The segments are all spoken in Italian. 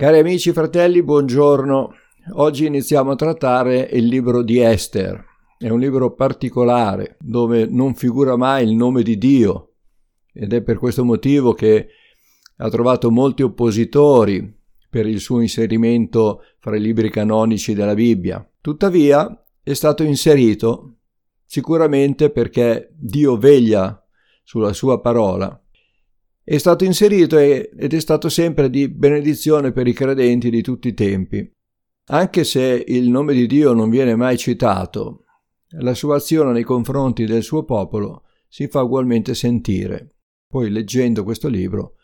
Cari amici fratelli, buongiorno. Oggi iniziamo a trattare il libro di Esther. È un libro particolare dove non figura mai il nome di Dio ed è per questo motivo che ha trovato molti oppositori per il suo inserimento fra i libri canonici della Bibbia. Tuttavia è stato inserito sicuramente perché Dio veglia sulla sua parola è stato inserito ed è stato sempre di benedizione per i credenti di tutti i tempi. Anche se il nome di Dio non viene mai citato, la sua azione nei confronti del suo popolo si fa ugualmente sentire. Poi leggendo questo libro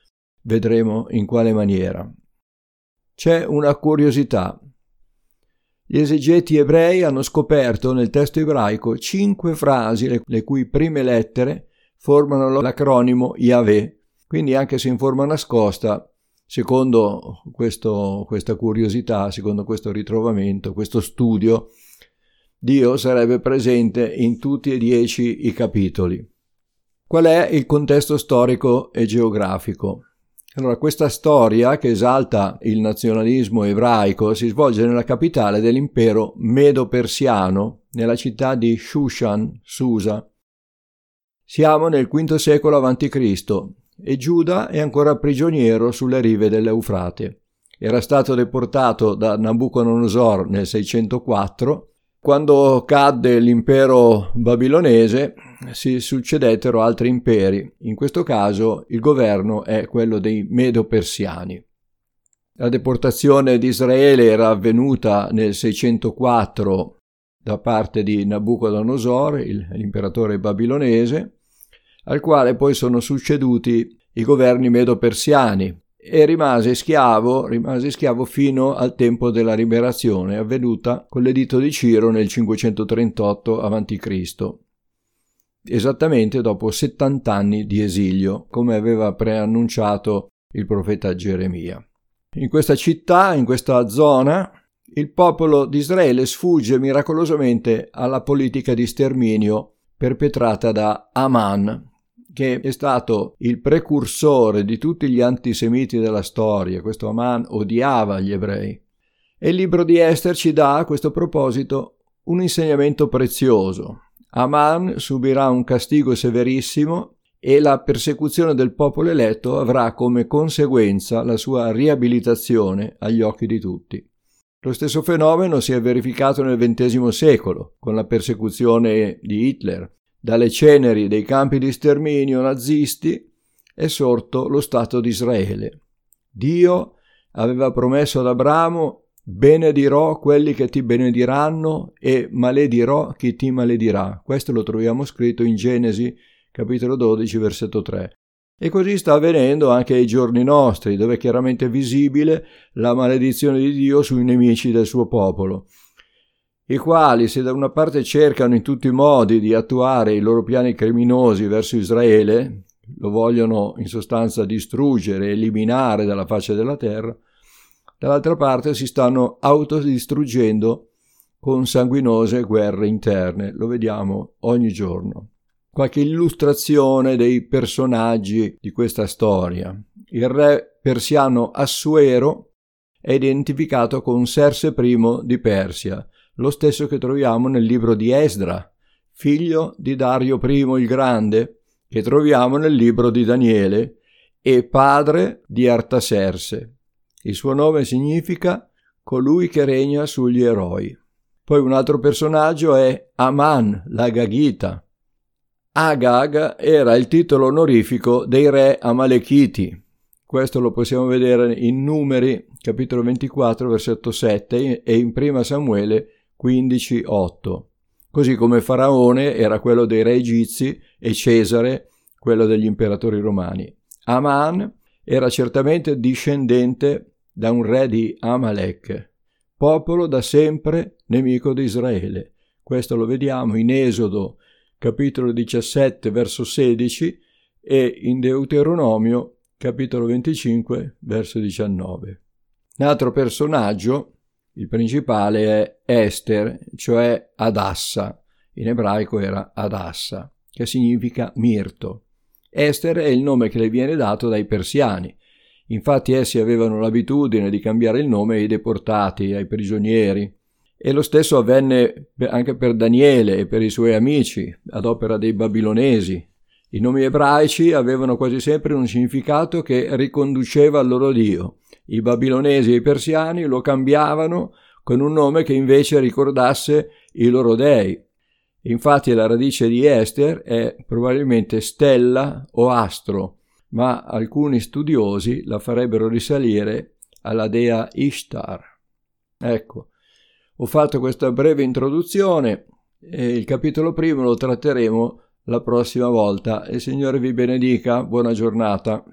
vedremo in quale maniera. C'è una curiosità. Gli esegeti ebrei hanno scoperto nel testo ebraico cinque frasi le cui prime lettere formano l'acronimo Yahweh, quindi anche se in forma nascosta, secondo questo, questa curiosità, secondo questo ritrovamento, questo studio, Dio sarebbe presente in tutti e dieci i capitoli. Qual è il contesto storico e geografico? Allora, questa storia che esalta il nazionalismo ebraico si svolge nella capitale dell'impero medo-persiano, nella città di Shushan, Susa. Siamo nel V secolo a.C e Giuda è ancora prigioniero sulle rive dell'Eufrate. Era stato deportato da Nabucodonosor nel 604. Quando cadde l'impero babilonese si succedettero altri imperi. In questo caso il governo è quello dei Medo-Persiani. La deportazione di Israele era avvenuta nel 604 da parte di Nabucodonosor, l'imperatore babilonese, al quale poi sono succeduti i governi medo-persiani e rimase schiavo, rimase schiavo fino al tempo della liberazione avvenuta con l'editto di Ciro nel 538 a.C., esattamente dopo 70 anni di esilio, come aveva preannunciato il profeta Geremia. In questa città, in questa zona, il popolo di Israele sfugge miracolosamente alla politica di sterminio perpetrata da Aman, che è stato il precursore di tutti gli antisemiti della storia. Questo Aman odiava gli ebrei. E il libro di Esther ci dà a questo proposito un insegnamento prezioso. Aman subirà un castigo severissimo e la persecuzione del popolo eletto avrà come conseguenza la sua riabilitazione agli occhi di tutti. Lo stesso fenomeno si è verificato nel XX secolo, con la persecuzione di Hitler, dalle ceneri dei campi di sterminio nazisti è sorto lo Stato di Israele. Dio aveva promesso ad Abramo benedirò quelli che ti benediranno e maledirò chi ti maledirà. Questo lo troviamo scritto in Genesi capitolo 12 versetto 3. E così sta avvenendo anche ai giorni nostri, dove è chiaramente visibile la maledizione di Dio sui nemici del suo popolo i quali se da una parte cercano in tutti i modi di attuare i loro piani criminosi verso Israele, lo vogliono in sostanza distruggere, eliminare dalla faccia della terra, dall'altra parte si stanno autodistruggendo con sanguinose guerre interne, lo vediamo ogni giorno. Qualche illustrazione dei personaggi di questa storia. Il re persiano Assuero è identificato con Serse I di Persia, lo stesso che troviamo nel libro di Esdra, figlio di Dario I il Grande, che troviamo nel libro di Daniele, e padre di Artaserse. Il suo nome significa colui che regna sugli eroi. Poi un altro personaggio è Aman, la Gagita. Agag era il titolo onorifico dei re Amalechiti. Questo lo possiamo vedere in Numeri, capitolo 24, versetto 7 e in Prima Samuele, 15.8. Così come Faraone era quello dei re egizi e Cesare quello degli imperatori romani. Aman era certamente discendente da un re di Amalek, popolo da sempre nemico di Israele. Questo lo vediamo in Esodo capitolo 17 verso 16 e in Deuteronomio capitolo 25 verso 19. Un altro personaggio il principale è Esther, cioè Adassa. In ebraico era Adassa, che significa mirto. Esther è il nome che le viene dato dai persiani. Infatti essi avevano l'abitudine di cambiare il nome ai deportati, ai prigionieri. E lo stesso avvenne anche per Daniele e per i suoi amici, ad opera dei babilonesi. I nomi ebraici avevano quasi sempre un significato che riconduceva al loro Dio. I babilonesi e i persiani lo cambiavano con un nome che invece ricordasse i loro dei. Infatti la radice di Esther è probabilmente stella o astro, ma alcuni studiosi la farebbero risalire alla dea Ishtar. Ecco, ho fatto questa breve introduzione e il capitolo primo lo tratteremo la prossima volta. Il Signore vi benedica, buona giornata.